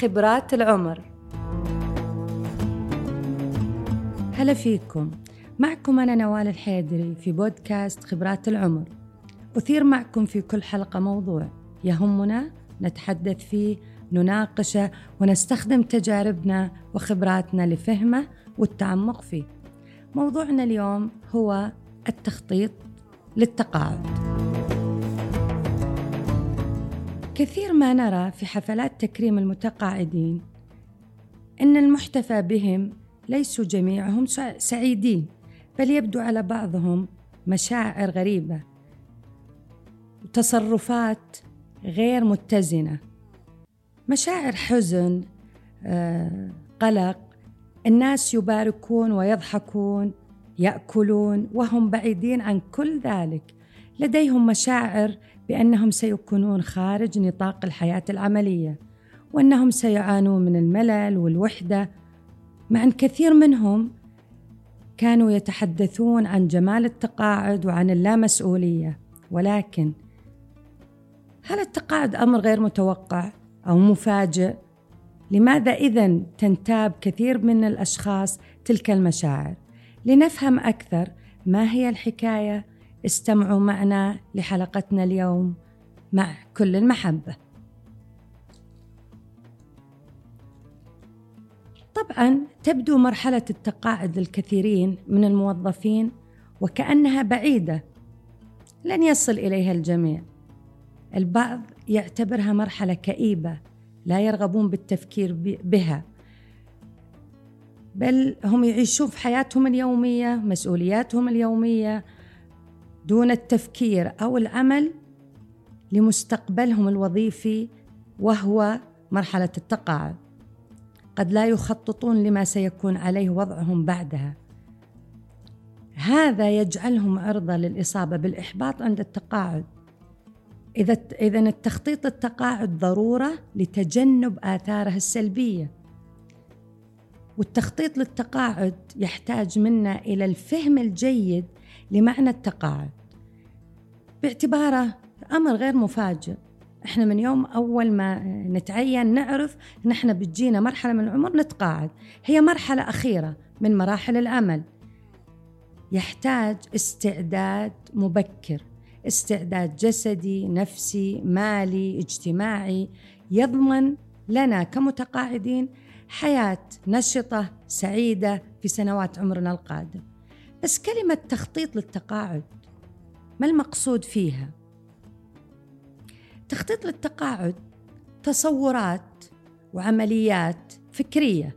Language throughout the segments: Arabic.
خبرات العمر. هلا فيكم. معكم أنا نوال الحيدري في بودكاست خبرات العمر. أثير معكم في كل حلقة موضوع يهمنا نتحدث فيه نناقشه ونستخدم تجاربنا وخبراتنا لفهمه والتعمق فيه. موضوعنا اليوم هو التخطيط للتقاعد. كثير ما نرى في حفلات تكريم المتقاعدين إن المحتفى بهم ليسوا جميعهم سعيدين بل يبدو على بعضهم مشاعر غريبة وتصرفات غير متزنة. مشاعر حزن آه، قلق الناس يباركون ويضحكون يأكلون وهم بعيدين عن كل ذلك. لديهم مشاعر بأنهم سيكونون خارج نطاق الحياة العملية وأنهم سيعانون من الملل والوحدة. مع أن كثير منهم كانوا يتحدثون عن جمال التقاعد وعن اللامسؤولية ولكن هل التقاعد أمر غير متوقع أو مفاجئ؟ لماذا إذا تنتاب كثير من الأشخاص تلك المشاعر؟ لنفهم أكثر ما هي الحكاية استمعوا معنا لحلقتنا اليوم مع كل المحبة. طبعا تبدو مرحلة التقاعد للكثيرين من الموظفين وكأنها بعيدة لن يصل إليها الجميع. البعض يعتبرها مرحلة كئيبة لا يرغبون بالتفكير بها بل هم يعيشون في حياتهم اليومية مسؤولياتهم اليومية دون التفكير أو العمل لمستقبلهم الوظيفي وهو مرحلة التقاعد. قد لا يخططون لما سيكون عليه وضعهم بعدها. هذا يجعلهم عرضة للإصابة بالإحباط عند التقاعد. إذا إذا التخطيط التقاعد ضرورة لتجنب آثاره السلبية. والتخطيط للتقاعد يحتاج منا إلى الفهم الجيد لمعنى التقاعد. باعتباره أمر غير مفاجئ. إحنا من يوم أول ما نتعين نعرف ان إحنا بتجينا مرحلة من العمر نتقاعد. هي مرحلة أخيرة من مراحل العمل. يحتاج استعداد مبكر استعداد جسدي نفسي مالي اجتماعي. يضمن لنا كمتقاعدين حياة نشطة سعيدة في سنوات عمرنا القادم. بس كلمة تخطيط للتقاعد ما المقصود فيها؟ تخطيط للتقاعد تصورات وعمليات فكرية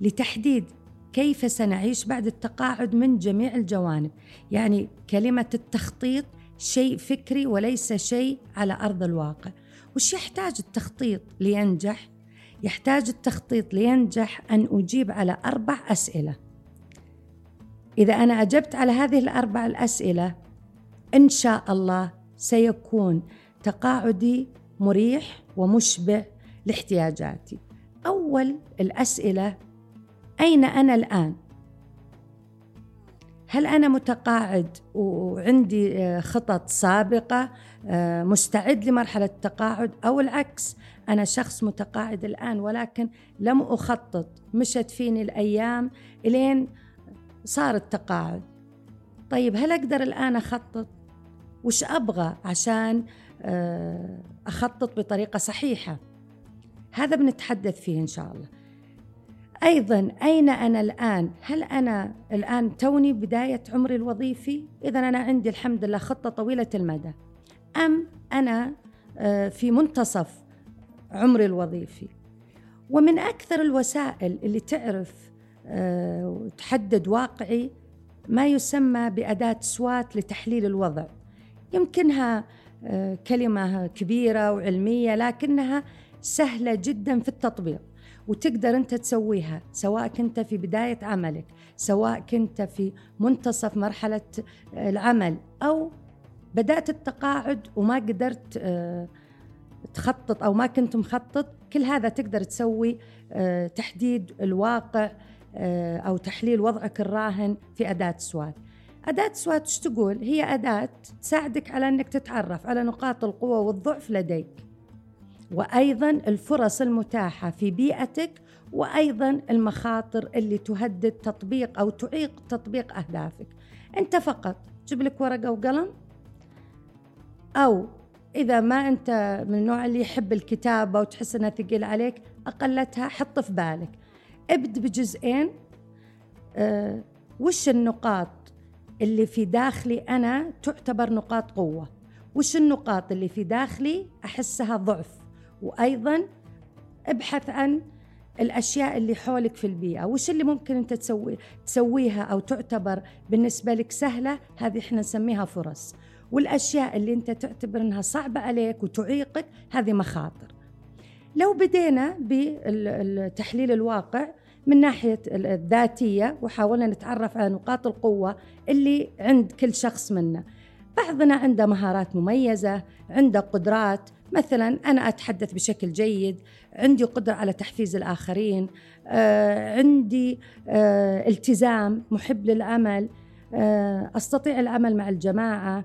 لتحديد كيف سنعيش بعد التقاعد من جميع الجوانب. يعني كلمة التخطيط شيء فكري وليس شيء على أرض الواقع. وش يحتاج التخطيط لينجح؟ يحتاج التخطيط لينجح أن أجيب على أربع أسئلة. إذا أنا أجبت على هذه الأربع الأسئلة إن شاء الله سيكون تقاعدي مريح ومشبع لاحتياجاتي. أول الأسئلة أين أنا الآن؟ هل أنا متقاعد وعندي آه، خطط سابقة آه، مستعد لمرحلة التقاعد أو العكس أنا شخص متقاعد الآن ولكن لم أخطط مشت فيني الأيام إلين صار التقاعد. طيب هل أقدر الآن أخطط؟ وش أبغى عشان آه، أخطط بطريقة صحيحة؟ هذا بنتحدث فيه إن شاء الله. أيضا أين أنا الآن؟ هل أنا الآن توني بداية عمري الوظيفي؟ اذا أنا عندي الحمد لله خطة طويلة المدى. أم أنا آه، في منتصف عمري الوظيفي؟ ومن أكثر الوسائل اللي تعرف وتحدد واقعي ما يسمى بأداة سوات لتحليل الوضع. يمكنها آه، كلمة كبيرة وعلمية لكنها سهلة جدا في التطبيق وتقدر أنت تسويها سواء كنت في بداية عملك سواء كنت في منتصف مرحلة العمل أو بدأت التقاعد وما قدرت آه، تخطط أو ما كنت مخطط كل هذا تقدر تسوي آه، تحديد الواقع أو تحليل وضعك الراهن في أداة سوات أداة سوات إيش تقول؟ هي أداة تساعدك على أنك تتعرف على نقاط القوة والضعف لديك وأيضا الفرص المتاحة في بيئتك وأيضا المخاطر اللي تهدد تطبيق أو تعيق تطبيق أهدافك. أنت فقط جيب لك ورقة وقلم أو إذا ما أنت من النوع اللي يحب الكتابة وتحس إنها ثقيل عليك أقلتها حط في بالك. ابد بجزئين. أه وش النقاط اللي في داخلي أنا تعتبر نقاط قوة؟ وش النقاط اللي في داخلي أحسها ضعف؟ وأيضا ابحث عن الأشياء اللي حولك في البيئة. وش اللي ممكن أنت تسوي تسويها أو تعتبر بالنسبة لك سهلة؟ هذه إحنا نسميها فرص. والأشياء اللي أنت تعتبر إنها صعبة عليك وتعيقك هذه مخاطر. لو بدينا بالتحليل الواقع من ناحية الذاتية وحاولنا نتعرف على نقاط القوة اللي عند كل شخص منا. بعضنا عنده مهارات مميزة عنده قدرات. مثلا أنا أتحدث بشكل جيد عندي قدرة على تحفيز الآخرين آه، عندي آه، التزام محب للعمل آه، أستطيع العمل مع الجماعة.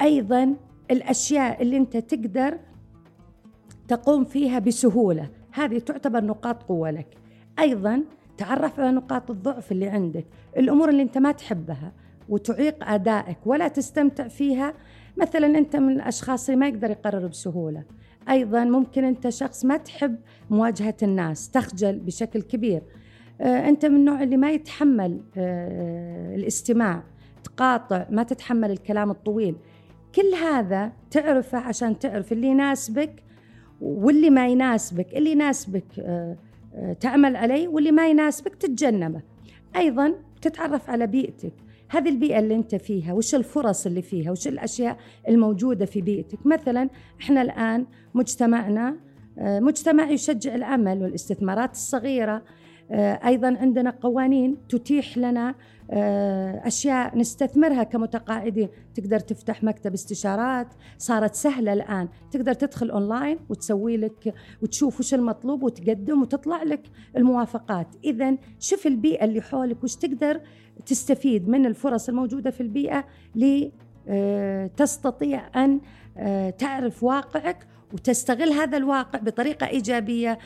أيضا الأشياء اللي أنت تقدر تقوم فيها بسهولة. هذه تعتبر نقاط قوة لك. أيضا تعرف على نقاط الضعف اللي عندك الأمور اللي أنت ما تحبها وتعيق أدائك ولا تستمتع فيها. مثلا أنت من الاشخاص اللي ما يقدر يقرر بسهولة. أيضا ممكن أنت شخص ما تحب مواجهة الناس تخجل بشكل كبير. آه، أنت من النوع اللي ما يتحمل آه، الاستماع تقاطع ما تتحمل الكلام الطويل. كل هذا تعرفه عشان تعرف اللي يناسبك واللي ما يناسبك. اللي يناسبك تعمل عليه واللي ما يناسبك تتجنبه. أيضا تتعرف على بيئتك. هذه البيئة اللي أنت فيها وش الفرص اللي فيها وش الأشياء الموجودة في بيئتك. مثلا إحنا الآن مجتمعنا آه، مجتمع يشجع العمل والاستثمارات الصغيرة. آه، أيضا عندنا قوانين تتيح لنا آه، أشياء نستثمرها كمتقاعدين. تقدر تفتح مكتب استشارات صارت سهلة الآن. تقدر تدخل أونلاين وتسوي لك وتشوف وش المطلوب وتقدم وتطلع لك الموافقات. إذا شوف البيئة اللي حولك وش تقدر تستفيد من الفرص الموجودة في البيئة لتستطيع آه، آه، تعرف واقعك وتستغل هذا الواقع بطريقة إيجابية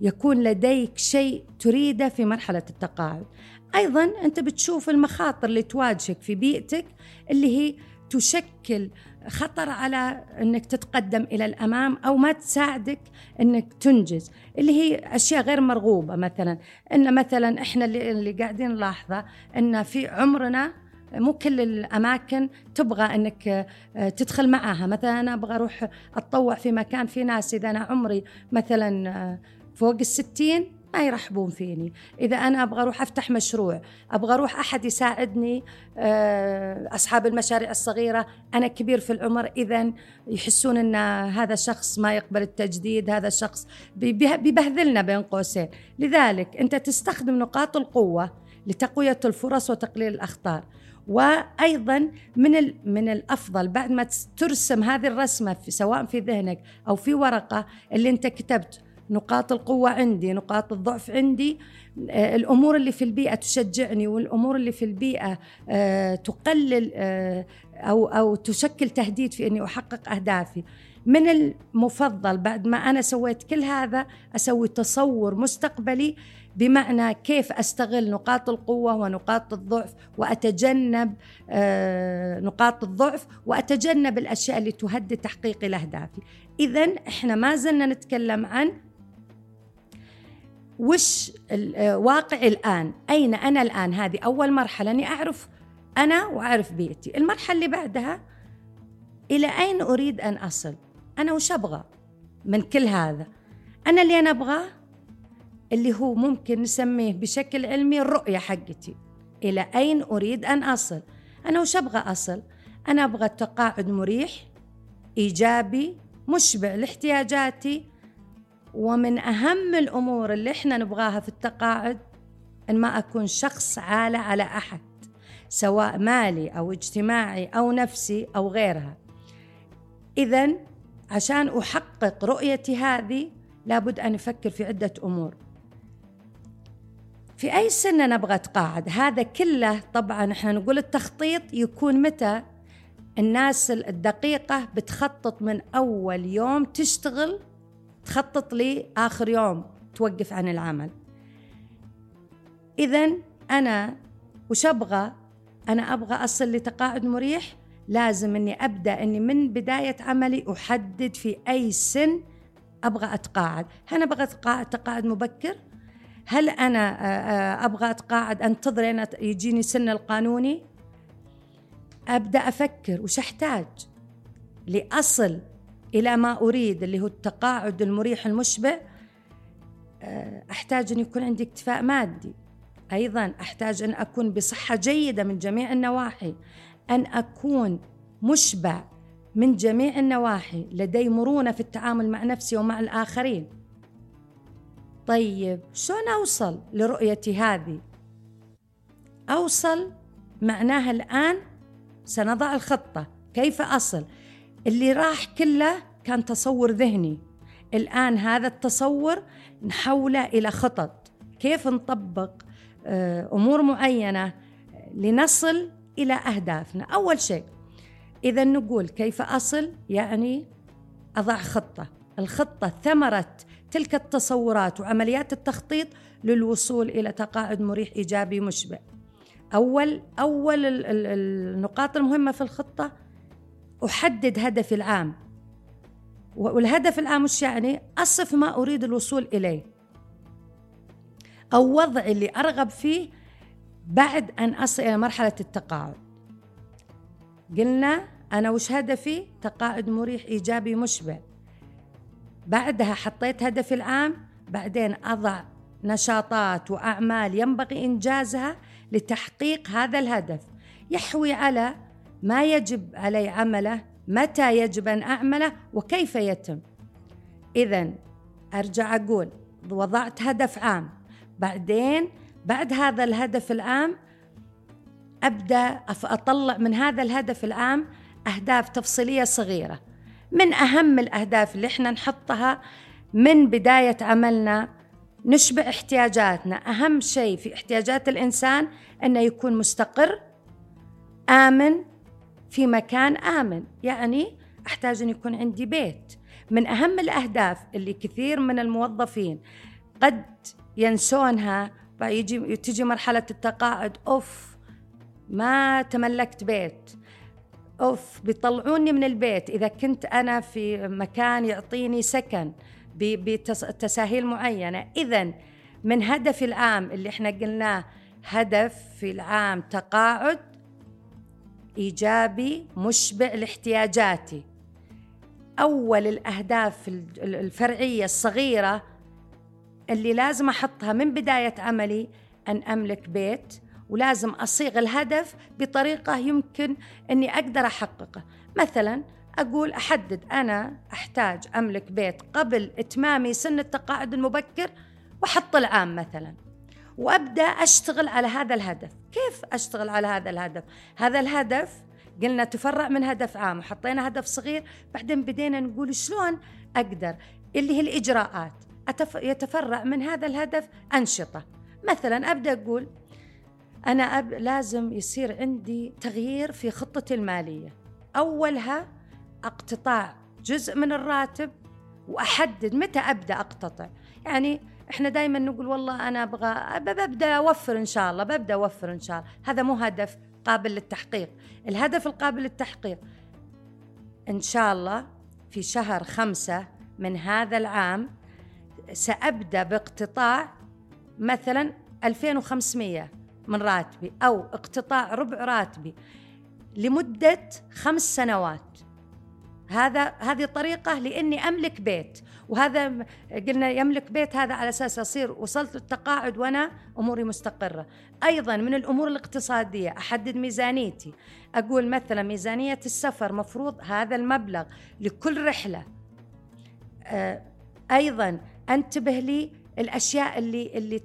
ليكون لديك شيء تريده في مرحلة التقاعد. أيضا أنت بتشوف المخاطر اللي تواجهك في بيئتك اللي هي تشكل خطر على إنك تتقدم إلى الأمام أو ما تساعدك إنك تنجز اللي هي أشياء غير مرغوبة مثلا. إن مثلا إحنا اللي, اللي قاعدين نلاحظه إن في عمرنا مو كل الأماكن تبغى إنك تدخل معها. مثلا أنا أبغى أروح أتطوع في مكان في ناس. إذا أنا عمري مثلا فوق الستين ما يرحبون فيني. إذا أنا أبغى أروح أفتح مشروع أبغى أروح أحد يساعدني آه، أصحاب المشاريع الصغيرة. أنا كبير في العمر إذا يحسون أن هذا الشخص ما يقبل التجديد هذا الشخص بيبهذلنا بين قوسين. لذلك أنت تستخدم نقاط القوة لتقوية الفرص وتقليل الأخطار. وأيضا من من الأفضل بعد ما ترسم هذه الرسمة في سواء في ذهنك أو في ورقة اللي أنت كتبت. نقاط القوة عندي نقاط الضعف عندي. آه، الأمور اللي في البيئة تشجعني والأمور اللي في البيئة آه، تقلل آه، أو أو تشكل تهديد في إني أحقق أهدافي. من المفضل بعد ما أنا سويت كل هذا أسوي تصور مستقبلي بمعنى كيف أستغل نقاط القوة ونقاط الضعف وأتجنب نقاط الضعف وأتجنب الأشياء اللي تهدد تحقيقي لاهدافي اذا إحنا ما زلنا نتكلم عن وش واقعي الآن. أين أنا الآن؟ هذه أول مرحلة أني أعرف أنا وأعرف بيئتي. المرحلة اللي بعدها إلى أين أريد أن أصل؟ أنا وش أبغى من كل هذا؟ أنا اللي أنا أبغاه؟ اللي هو ممكن نسميه بشكل علمي الرؤية حقتي. إلى أين أريد أن أصل؟ أنا وش أبغى أصل؟ أنا أبغى تقاعد مريح إيجابي مشبع لاحتياجاتي ومن أهم الأمور اللي إحنا نبغاها في التقاعد أن ما أكون شخص عالة على أحد سواء مالي أو اجتماعي أو نفسي أو غيرها. إذا عشان أحقق رؤيتي هذه لابد أن أفكر في عدة أمور. في أي سنة نبغى أتقاعد هذا كله طبعا إحنا نقول التخطيط يكون متى؟ الناس الدقيقة بتخطط من أول يوم تشتغل تخطط لآخر يوم توقف عن العمل. إذا أنا وش أبغى؟ أنا أبغى أصل لتقاعد مريح لازم أني أبدأ أني من بداية عملي أحدد في أي سن أبغى أتقاعد. هل أبغى أتقاعد تقاعد مبكر؟ هل أنا أبغى أتقاعد أنتظر أن يجيني سن القانوني؟ أبدأ أفكر وش أحتاج؟ لأصل إلى ما أريد اللي هو التقاعد المريح المشبع. أحتاج أن يكون عندي اكتفاء مادي. أيضا أحتاج أن أكون بصحة جيدة من جميع النواحي. أن أكون مشبع من جميع النواحي لدي مرونة في التعامل مع نفسي ومع الآخرين. طيب شلون أوصل لرؤيتي هذه؟ أوصل معناها الآن سنضع الخطة. كيف أصل؟ اللي راح كله كان تصور ذهني. الآن هذا التصور نحوله إلى خطط. كيف نطبق آه، أمور معينة لنصل إلى أهدافنا؟ أول شيء إذا نقول كيف أصل؟ يعني أضع خطة. الخطة ثمرة تلك التصورات وعمليات التخطيط للوصول إلى تقاعد مريح إيجابي مشبع. أول أول النقاط المهمة في الخطة أحدد هدفي العام. والهدف العام وش يعني؟ أصف ما أريد الوصول إليه. أو وضع اللي أرغب فيه بعد أن أصل إلى مرحلة التقاعد. قلنا أنا وش هدفي؟ تقاعد مريح إيجابي مشبع. بعدها حطيت هدفي العام بعدين أضع نشاطات وأعمال ينبغي إنجازها لتحقيق هذا الهدف. يحوي على ما يجب علي عمله متى يجب أن أعمله وكيف يتم. إذا أرجع أقول وضعت هدف عام. بعدين بعد هذا الهدف العام أبدأ أطلع من هذا الهدف العام أهداف تفصيلية صغيرة. من أهم الأهداف اللي إحنا نحطها من بداية عملنا نشبع احتياجاتنا. أهم شيء في احتياجات الإنسان إنه يكون مستقر آمن في مكان آمن. يعني أحتاج إن يكون عندي بيت. من أهم الأهداف اللي كثير من الموظفين قد ينسونها يجي تجي مرحلة التقاعد أوف ما تملكت بيت. أوف بيطلعوني من البيت. إذا كنت أنا في مكان يعطيني سكن بتساهيل معينة. إذا من هدفي العام اللي إحنا قلناه هدف في العام تقاعد إيجابي مشبع لاحتياجاتي. أول الأهداف الفرعية الصغيرة اللي لازم أحطها من بداية عملي أن أملك بيت ولازم أصيغ الهدف بطريقة يمكن أني أقدر أحققه. مثلا أقول أحدد أنا أحتاج أملك بيت قبل إتمامي سن التقاعد المبكر واحط العام مثلا وأبدأ أشتغل على هذا الهدف. كيف أشتغل على هذا الهدف؟ هذا الهدف قلنا تفرع من هدف عام وحطينا هدف صغير بعدين بدينا نقول شلون أقدر؟ اللي هي الإجراءات. يتفرع من هذا الهدف أنشطة. مثلا أبدأ أقول أنا أب لازم يصير عندي تغيير في خطتي المالية. أولها اقتطاع جزء من الراتب وأحدد متى أبدأ أقتطع. يعني إحنا دائما نقول والله أنا أبغى ببدأ أوفر إن شاء الله ببدأ أوفر إن شاء الله. هذا مو هدف قابل للتحقيق. الهدف القابل للتحقيق إن شاء الله في شهر خمسة من هذا العام سأبدأ باقتطاع مثلا 2500 من راتبي أو اقتطاع ربع راتبي لمدة خمس سنوات. هذا هذه طريقة لإني أملك بيت وهذا قلنا يملك بيت هذا على أساس أصير وصلت للتقاعد وأنا أموري مستقرة. أيضا من الأمور الاقتصادية أحدد ميزانيتي أقول مثلا ميزانية السفر مفروض هذا المبلغ لكل رحلة. آه، أيضا أنتبه لي الأشياء اللي اللي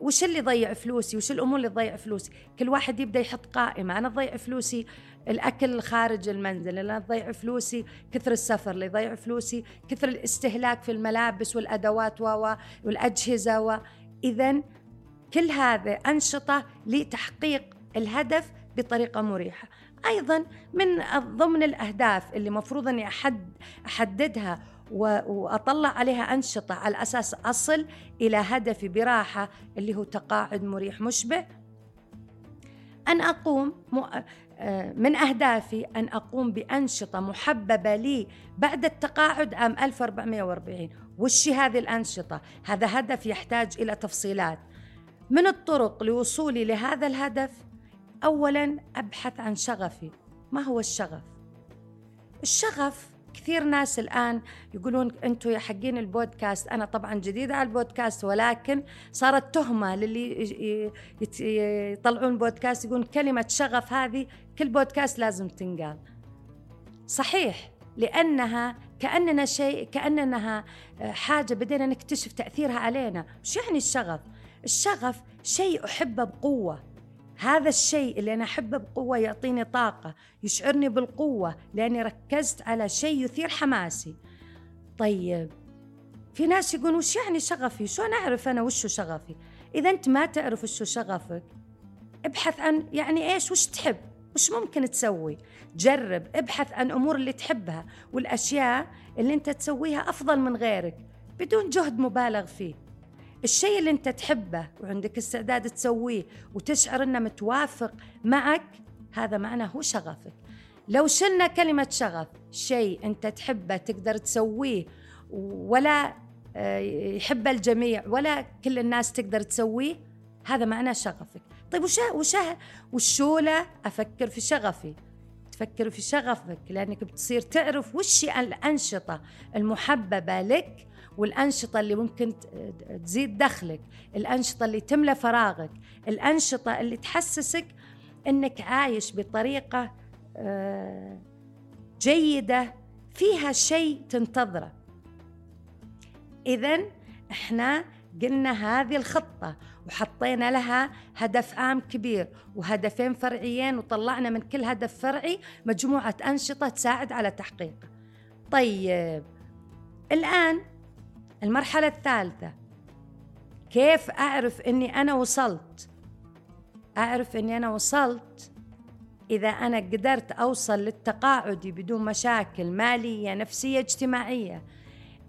وش اللي يضيع فلوسي؟ وش الأمور اللي تضيع فلوسي؟ كل واحد يبدأ يحط قائمة. أنا تضيع فلوسي الأكل خارج المنزل أنا تضيع فلوسي كثر السفر اللي يضيع فلوسي كثر الاستهلاك في الملابس والأدوات و والأجهزة و. اذا كل هذا أنشطة لتحقيق الهدف بطريقة مريحة. أيضا من ضمن الأهداف اللي مفروض أني أحد أحددها وأطلع عليها أنشطة على أساس أصل إلى هدفي براحة اللي هو تقاعد مريح مشبع. أن أقوم آه، من أهدافي أن أقوم بأنشطة محببة لي بعد التقاعد عام 1440 وش هذه الأنشطة؟ هذا هدف يحتاج إلى تفصيلات. من الطرق لوصولي لهذا الهدف؟ اولا أبحث عن شغفي. ما هو الشغف؟ الشغف كثير ناس الآن يقولون أنتم يا حقين البودكاست أنا طبعا جديدة على البودكاست ولكن صارت تهمة للي يطلعون بودكاست يقولون كلمة شغف هذه كل بودكاست لازم تنقال. صحيح لأنها كأننا شيء كأنها حاجة بدينا نكتشف تأثيرها علينا. وش يعني الشغف؟ الشغف شيء أحبه بقوة. هذا الشيء اللي أنا أحبه بقوة يعطيني طاقة يشعرني بالقوة لأني ركزت على شيء يثير حماسي. طيب في ناس يقولون وش يعني شغفي؟ شو أنا أعرف أنا وشو شغفي؟ إذا أنت ما تعرف وشو شغفك ابحث عن يعني إيش وش تحب؟ وش ممكن تسوي؟ جرب ابحث عن أمور اللي تحبها والأشياء اللي أنت تسويها أفضل من غيرك بدون جهد مبالغ فيه. الشيء اللي انت تحبه وعندك استعداد تسويه وتشعر انه متوافق معك هذا معناه هو شغفك. لو شلنا كلمة شغف شيء انت تحبه تقدر تسويه ولا آه، يحب الجميع ولا كل الناس تقدر تسويه هذا معناه شغفك. طيب وش وش وشولة أفكر في شغفي؟ تفكر في شغفك لأنك بتصير تعرف وش الأنشطة المحببة لك والأنشطة اللي ممكن تزيد دخلك الأنشطة اللي تملى فراغك الأنشطة اللي تحسسك أنك عايش بطريقة آه، جيدة فيها شيء تنتظره. إذا إحنا قلنا هذه الخطة وحطينا لها هدف عام كبير وهدفين فرعيين وطلعنا من كل هدف فرعي مجموعة أنشطة تساعد على تحقيقه طيب الآن المرحلة الثالثة. كيف أعرف إني أنا وصلت؟ أعرف إني أنا وصلت إذا أنا قدرت أوصل للتقاعد بدون مشاكل مالية نفسية اجتماعية.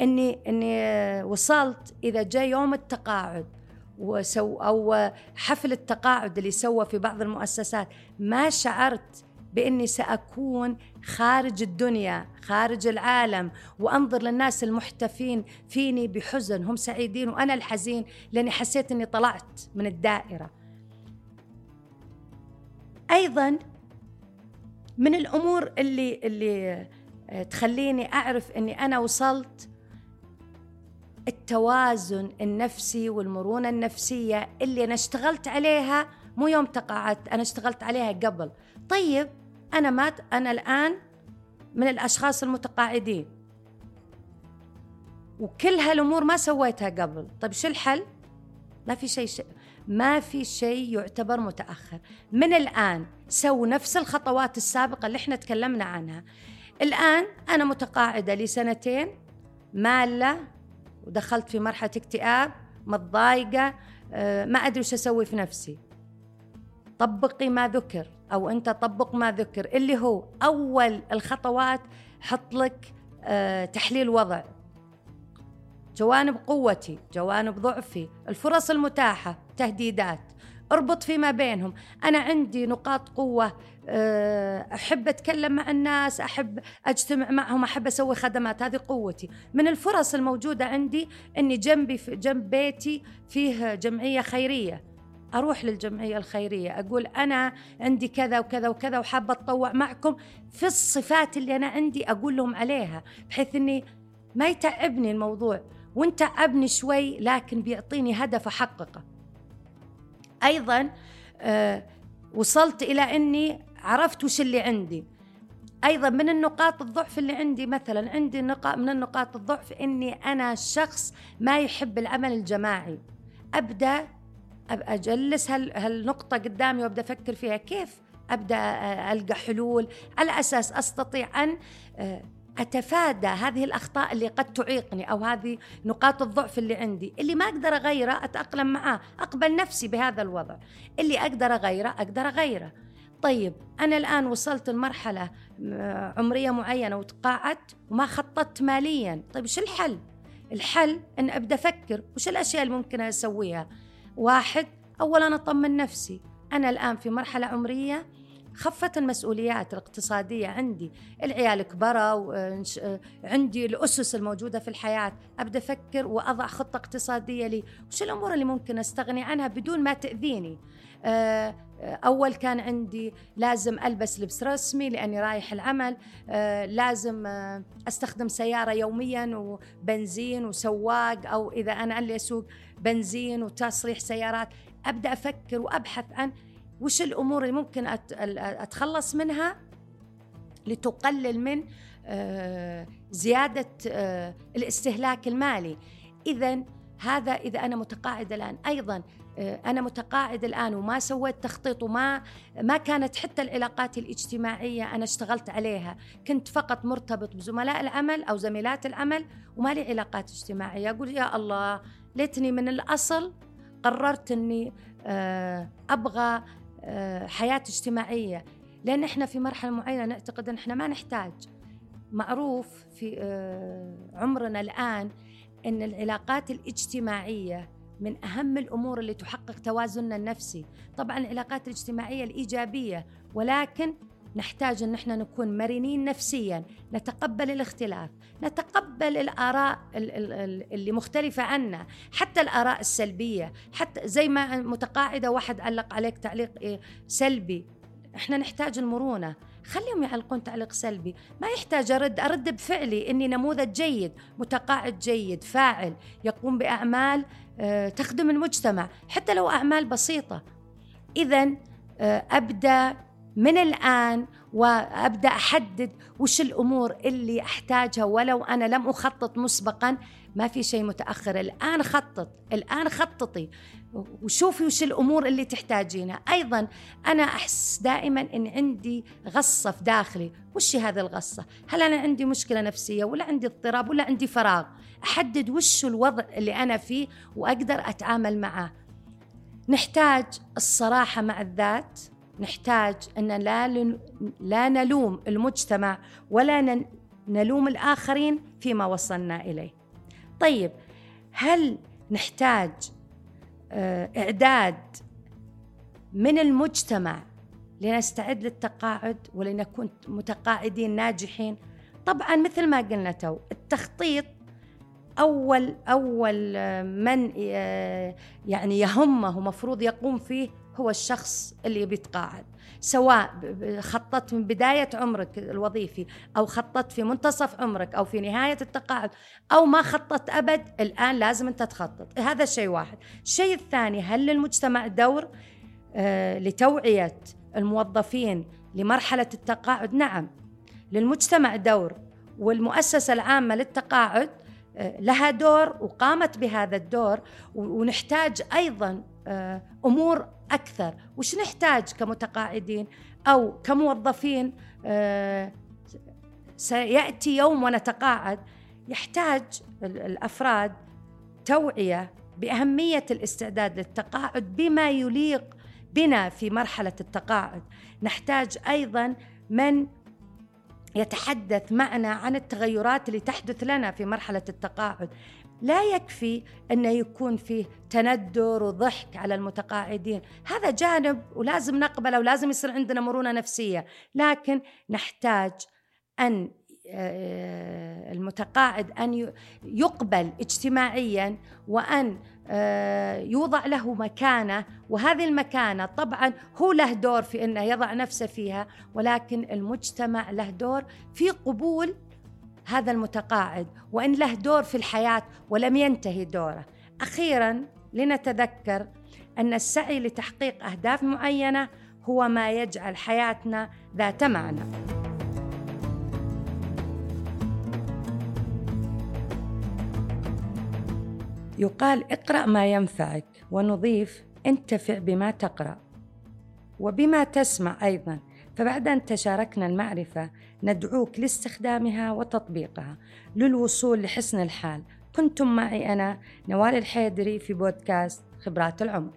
إني إني وصلت إذا جاء يوم التقاعد وسو أو حفل التقاعد اللي سوى في بعض المؤسسات. ما شعرت بإني سأكون خارج الدنيا خارج العالم وأنظر للناس المحتفين فيني بحزن هم سعيدين وأنا الحزين لأني حسيت إني طلعت من الدائرة. أيضا من الأمور اللي اللي تخليني أعرف إني أنا وصلت التوازن النفسي والمرونة النفسية اللي أنا اشتغلت عليها مو يوم تقاعدت أنا اشتغلت عليها قبل. طيب أنا مات أنا الآن من الأشخاص المتقاعدين. وكل هالأمور ما سويتها قبل. طيب شو الحل؟ ما في شيء, شيء ما في شيء يعتبر متأخر. من الآن سووا نفس الخطوات السابقة اللي إحنا تكلمنا عنها. الآن أنا متقاعدة لسنتين مالة ودخلت في مرحلة اكتئاب متضايقة آه، ما أدري وش أسوي في نفسي. طبقي ما ذكر أو أنت طبق ما ذكر اللي هو أول الخطوات حط لك آه، تحليل وضع. جوانب قوتي جوانب ضعفي الفرص المتاحة تهديدات. اربط فيما بينهم. أنا عندي نقاط قوة آه، أحب أتكلم مع الناس أحب أجتمع معهم أحب أسوي خدمات. هذه قوتي. من الفرص الموجودة عندي أني جنبي في جنب بيتي فيه جمعية خيرية. أروح للجمعية الخيرية أقول أنا عندي كذا وكذا وكذا وحابة أتطوع معكم في الصفات اللي أنا عندي أقول لهم عليها بحيث إني ما يتعبني الموضوع وان تعبني شوي لكن بيعطيني هدف أحققه. أيضا آه وصلت إلى إني عرفت وش اللي عندي. أيضا من النقاط الضعف اللي عندي مثلا عندي نقاط من النقاط الضعف إني أنا شخص ما يحب العمل الجماعي. أبدأ أجلس هالنقطة قدامي وأبدأ أفكر فيها. كيف أبدأ ألقى حلول؟ على أساس أستطيع أن أتفادى هذه الأخطاء اللي قد تعيقني أو هذه نقاط الضعف اللي عندي. اللي ما أقدر أغيره أتأقلم معاه. أقبل نفسي بهذا الوضع. اللي أقدر أغيره أقدر أغيره. طيب أنا الآن وصلت لمرحلة عمرية معينة وتقاعدت وما خططت ماليا. طيب شو الحل؟ الحل أن أبدأ أفكر. وش الأشياء اللي ممكن أسويها؟ واحد أولا أطمن نفسي. أنا الآن في مرحلة عمرية خفت المسؤوليات الاقتصادية عندي. العيال كبروا عندي الأسس الموجودة في الحياة. أبدأ أفكر وأضع خطة اقتصادية لي. وش الأمور اللي ممكن أستغني عنها بدون ما تأذيني؟ آه، أول كان عندي لازم ألبس لبس رسمي لأني رايح العمل. آه، لازم آه، أستخدم سيارة يوميا وبنزين وسواق أو إذا أنا اللي أسوق بنزين وتصريح سيارات. أبدأ أفكر وأبحث عن وش الأمور اللي ممكن أتخلص منها لتقلل من آه، زيادة آه، الاستهلاك المالي؟ اذا هذا إذا أنا متقاعد الآن. أيضا آه، أنا متقاعد الآن وما سويت تخطيط وما ما كانت حتى العلاقات الاجتماعية أنا اشتغلت عليها. كنت فقط مرتبط بزملاء العمل أو زميلات العمل وما لي علاقات اجتماعية. أقول يا الله ليتني من الأصل قررت إني أبغى حياة اجتماعية. لأن إحنا في مرحلة معينة نعتقد أن إحنا ما نحتاج. معروف في آه، عمرنا الآن أن العلاقات الاجتماعية من أهم الأمور اللي تحقق توازننا النفسي. طبعا العلاقات الاجتماعية الإيجابية ولكن نحتاج أن إحنا نكون مرنين نفسيا نتقبل الاختلاف نتقبل الآراء اللي مختلفة عنا حتى الآراء السلبية حتى زي ما متقاعدة واحد علق عليك تعليق إيه، سلبي. إحنا نحتاج المرونة. خليهم يعلقون تعليق سلبي. ما يحتاج أرد أرد بفعلي إني نموذج جيد متقاعد جيد فاعل يقوم بأعمال آه، تخدم المجتمع. حتى لو أعمال بسيطة. اذا آه، أبدأ من الآن وأبدأ أحدد وش الأمور اللي أحتاجها. ولو أنا لم أخطط مسبقا ما في شيء متأخر. الآن خطط الآن خططي. وشوفي وش الأمور اللي تحتاجينها. أيضا أنا أحس دائما أن عندي غصة في داخلي. وش هذه الغصة؟ هل أنا عندي مشكلة نفسية ولا عندي اضطراب ولا عندي فراغ؟ أحدد وش الوضع اللي أنا فيه وأقدر أتعامل معه. نحتاج الصراحة مع الذات. نحتاج أن لا لا نلوم المجتمع ولا نلوم الآخرين فيما وصلنا إليه. طيب هل نحتاج آه، إعداد من المجتمع لنستعد للتقاعد ولنكون متقاعدين ناجحين؟ طبعا مثل ما قلنا تو التخطيط أول أول آه، من آه، يعني يهمه مفروض يقوم فيه هو الشخص اللي بيتقاعد سواء خططت من بداية عمرك الوظيفي أو خططت في منتصف عمرك أو في نهاية التقاعد أو ما خططت أبد الآن لازم أنت تخطط. هذا شيء واحد. الشيء الثاني هل للمجتمع دور؟ آه لتوعية الموظفين لمرحلة التقاعد؟ نعم. للمجتمع دور والمؤسسة العامة للتقاعد آه، لها دور وقامت بهذا الدور ونحتاج أيضا آه، أمور أكثر. وش نحتاج كمتقاعدين أو كموظفين؟ آه، سيأتي يوم ونتقاعد. يحتاج الأفراد توعية بأهمية الاستعداد للتقاعد بما يليق بنا في مرحلة التقاعد. نحتاج أيضا من يتحدث معنا عن التغيرات اللي تحدث لنا في مرحلة التقاعد. لا يكفي أنه يكون فيه تندر وضحك على المتقاعدين. هذا جانب ولازم نقبله ولازم يصير عندنا مرونة نفسية. لكن نحتاج أن آه، المتقاعد أن يقبل اجتماعيا وأن آه، يوضع له مكانة. وهذه المكانة طبعا هو له دور في أنه يضع نفسه فيها. ولكن المجتمع له دور في قبول هذا المتقاعد وإن له دور في الحياة ولم ينتهي دوره. أخيرا لنتذكر أن السعي لتحقيق أهداف معينة هو ما يجعل حياتنا ذات معنى. يقال اقرأ ما ينفعك ونضيف انتفع بما تقرأ. وبما تسمع أيضا. فبعد أن تشاركنا المعرفة ندعوك لاستخدامها وتطبيقها للوصول لحسن الحال. كنتم معي أنا نوال الحيدري في بودكاست خبرات العمر.